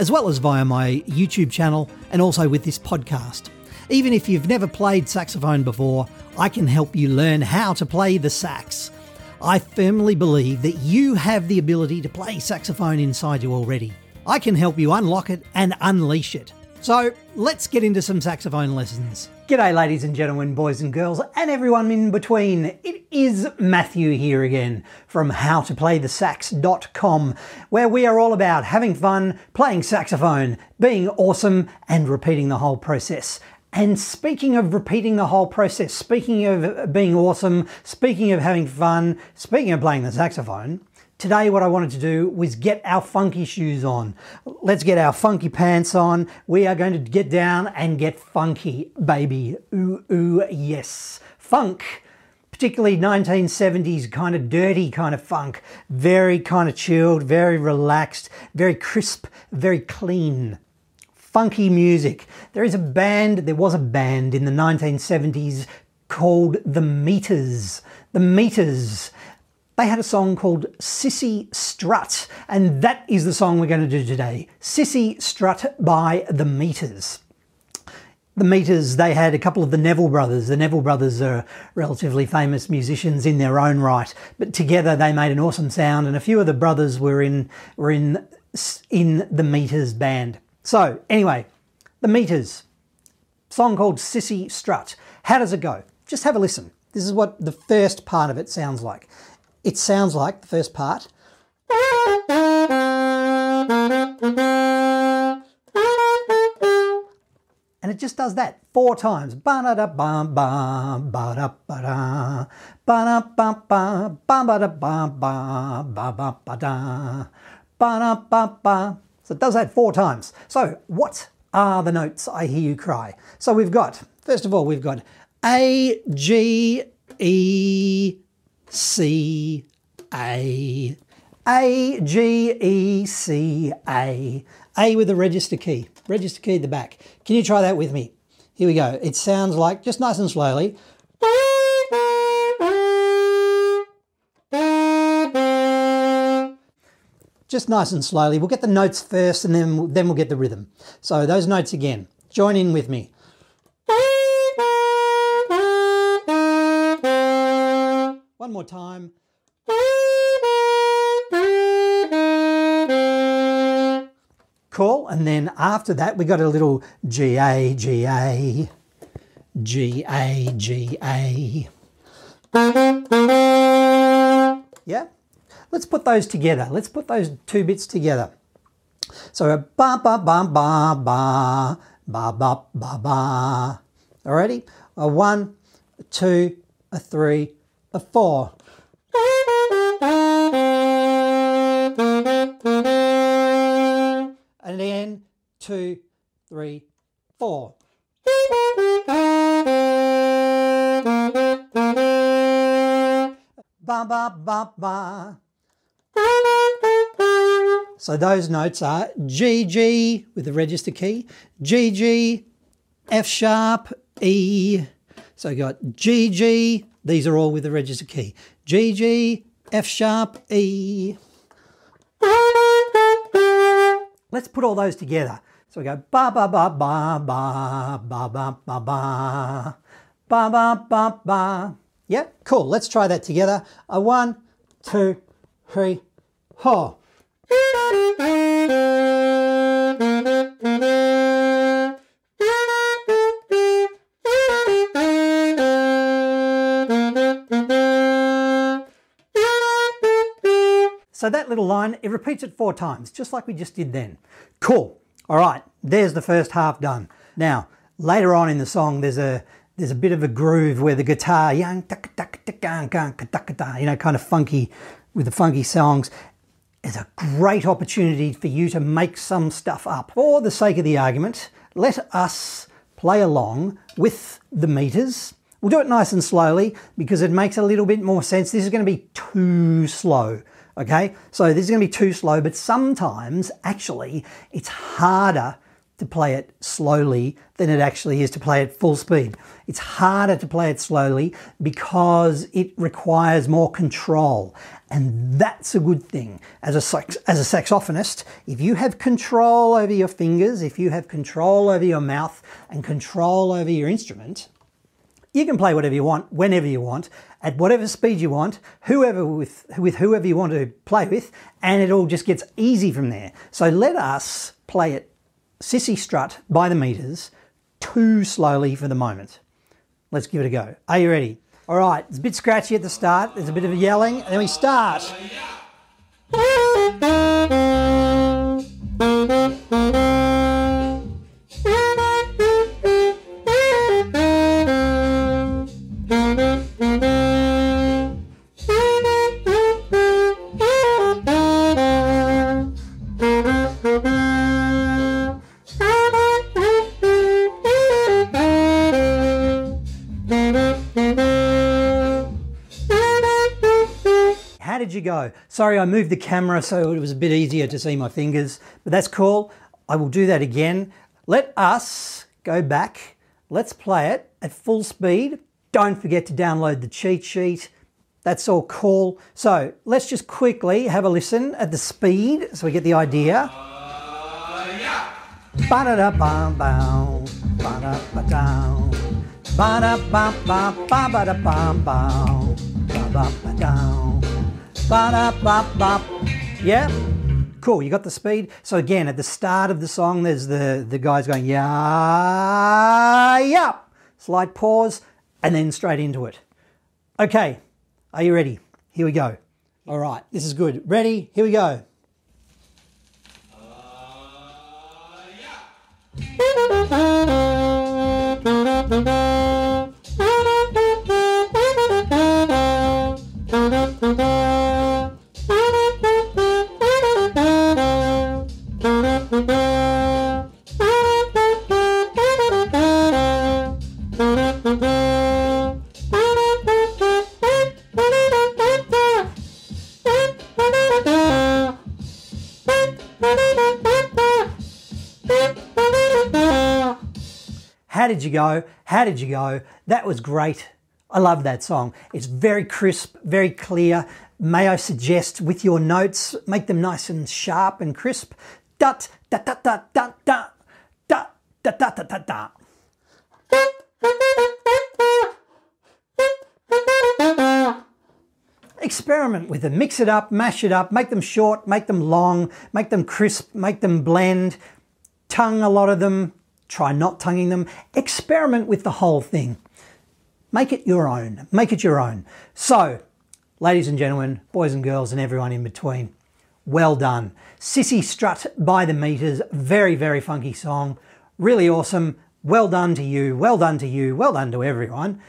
as well as via my YouTube channel and also with this podcast. Even if you've never played saxophone before, I can help you learn how to play the sax. I firmly believe that you have the ability to play saxophone inside you already. I can help you unlock it and unleash it. So let's get into some saxophone lessons. G'day, ladies and gentlemen, boys and girls, and everyone in between. It is Matthew here again from howtoplaythesax.com, where we are all about having fun, playing saxophone, being awesome, and repeating the whole process. And speaking of repeating the whole process, speaking of being awesome, speaking of having fun, speaking of playing the saxophone, today what I wanted to do was get our funky shoes on. Let's get our funky pants on. We are going to get down and get funky, baby. Ooh, ooh, yes. Funk particularly 1970s kind of dirty kind of funk, very kind of chilled, very relaxed, very crisp, very clean funky music. There is a band, there was a band in the 1970s called The Meters. The Meters. They had a song called Cissy Strut, and that is the song we're going to do today. Cissy Strut by The Meters. The Meters, they had a couple of the Neville brothers. The Neville brothers are relatively famous musicians in their own right, but together they made an awesome sound, and a few of the brothers were in were in in the Meters band. So, anyway, the meters. Song called Cissy Strut. How does it go? Just have a listen. This is what the first part of it sounds like. It sounds like the first part. And it just does that four times. So it does that four times. So what are the notes I hear you cry? So we've got, first of all, we've got A, G, E, C, A. A, G, E, C, A. A with the register key. Register key at the back. Can you try that with me? Here we go. It sounds like, just nice and slowly. just nice and slowly. We'll get the notes first and then, then we'll get the rhythm. So those notes again. Join in with me. One more time. Cool. And then after that, we got a little G A G A G A G A. Yeah. Let's put those together. Let's put those two bits together. So ba ba ba ba ba ba ba ba ba. Alrighty, a one, a two, a three, a four. And then two, three, four. Ba ba ba ba. So those notes are G G with the register key, G G, F sharp, E. So I got G G, these are all with the register key. G G, F sharp, E. Let's put all those together. So we go ba ba ba ba ba ba ba ba ba ba ba ba ba. Yep, cool. Let's try that together. A one, two, three, ho. So that little line, it repeats it four times, just like we just did then. Cool. All right, there's the first half done. Now, later on in the song, there's a there's a bit of a groove where the guitar, you know, kind of funky with the funky songs. is a great opportunity for you to make some stuff up. For the sake of the argument, let us play along with the meters. We'll do it nice and slowly because it makes a little bit more sense. This is going to be too slow. Okay, so this is to be too slow, but sometimes actually it's harder to play it slowly than it actually is to play it full speed. It's harder to play it slowly because it requires more control. And that's a good thing. As a, as a saxophonist, if you have control over your fingers, if you have control over your mouth and control over your instrument, you can play whatever you want, whenever you want, at whatever speed you want, whoever with, with whoever you want to play with, and it all just gets easy from there. So let us play it Cissy Strut by the meters too slowly for the moment. Let's give it a go. Are you ready? All right, it's a bit scratchy at the start. There's a bit of a yelling, and then we start. You go? Sorry, I moved the camera so it was a bit easier to see my fingers, but that's cool. I will do that again. Let us go back. Let's play it at full speed. Don't forget to download the cheat sheet. That's all cool. So let's just quickly have a listen at the speed so we get the idea. Ba-da-da-bum-bum, ba-da-ba-dum, ba-ba-ba-dum. Ba-da-ba-ba. Yeah? Cool, you got the speed. So again, at the start of the song, there's the, the guys going, yeah, yeah. Slight pause, and then straight into it. Okay, are you ready? Here we go. All right, this is good. Ready? Here we go. Uh, yeah. Did you go? How did you go? That was great. I love that song. It's very crisp, very clear. May I suggest with your notes, make them nice and sharp and crisp. Dut, da, da, da, da, da, da, da, da, da, da, da. Experiment with them, mix it up, mash it up, make them short, make them long, make them crisp, make them blend, tongue a lot of them, try not tonguing them, experiment with the whole thing. Make it your own, make it your own. So, ladies and gentlemen, boys and girls, and everyone in between, well done. Cissy Strut by the Meters, very, very funky song, really awesome. Well done to you, well done to you, well done to everyone.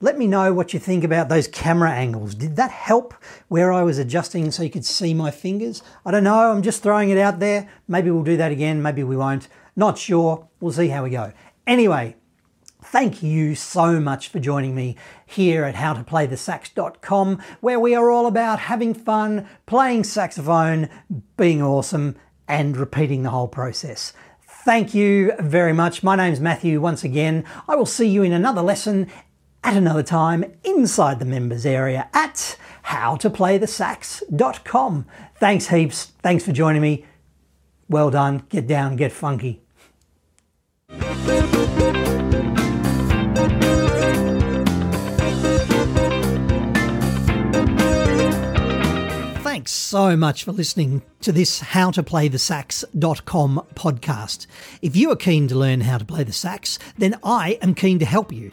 Let me know what you think about those camera angles. Did that help where I was adjusting so you could see my fingers? I don't know, I'm just throwing it out there. Maybe we'll do that again, maybe we won't. Not sure. We'll see how we go. Anyway, Thank you so much for joining me here at howtoplaythesax.com, where we are all about having fun, playing saxophone, being awesome, and repeating the whole process. Thank you very much. My name's Matthew once again. I will see you in another lesson at another time inside the members area at howtoplaythesax.com. Thanks heaps. Thanks for joining me. Well done. Get down, get funky. Thanks so much for listening to this howtoplaythesax.com podcast. If you are keen to learn how to play the sax, then I am keen to help you.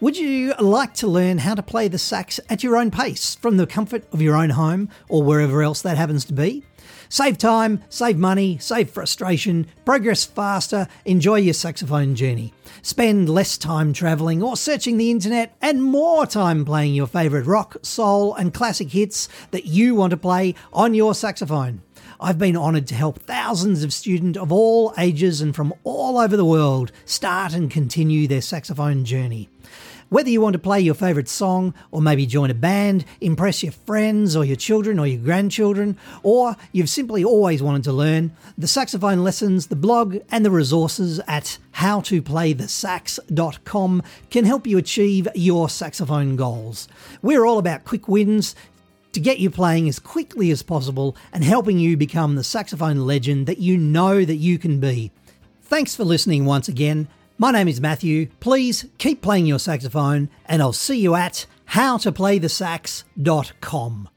Would you like to learn how to play the sax at your own pace from the comfort of your own home or wherever else that happens to be? Save time, save money, save frustration, progress faster, enjoy your saxophone journey. Spend less time travelling or searching the internet and more time playing your favourite rock, soul, and classic hits that you want to play on your saxophone. I've been honoured to help thousands of students of all ages and from all over the world start and continue their saxophone journey. Whether you want to play your favourite song, or maybe join a band, impress your friends or your children or your grandchildren, or you've simply always wanted to learn, the saxophone lessons, the blog, and the resources at howtoplaythesax.com can help you achieve your saxophone goals. We're all about quick wins to get you playing as quickly as possible and helping you become the saxophone legend that you know that you can be. Thanks for listening once again. My name is Matthew. Please keep playing your saxophone, and I'll see you at howtoplaythesax.com.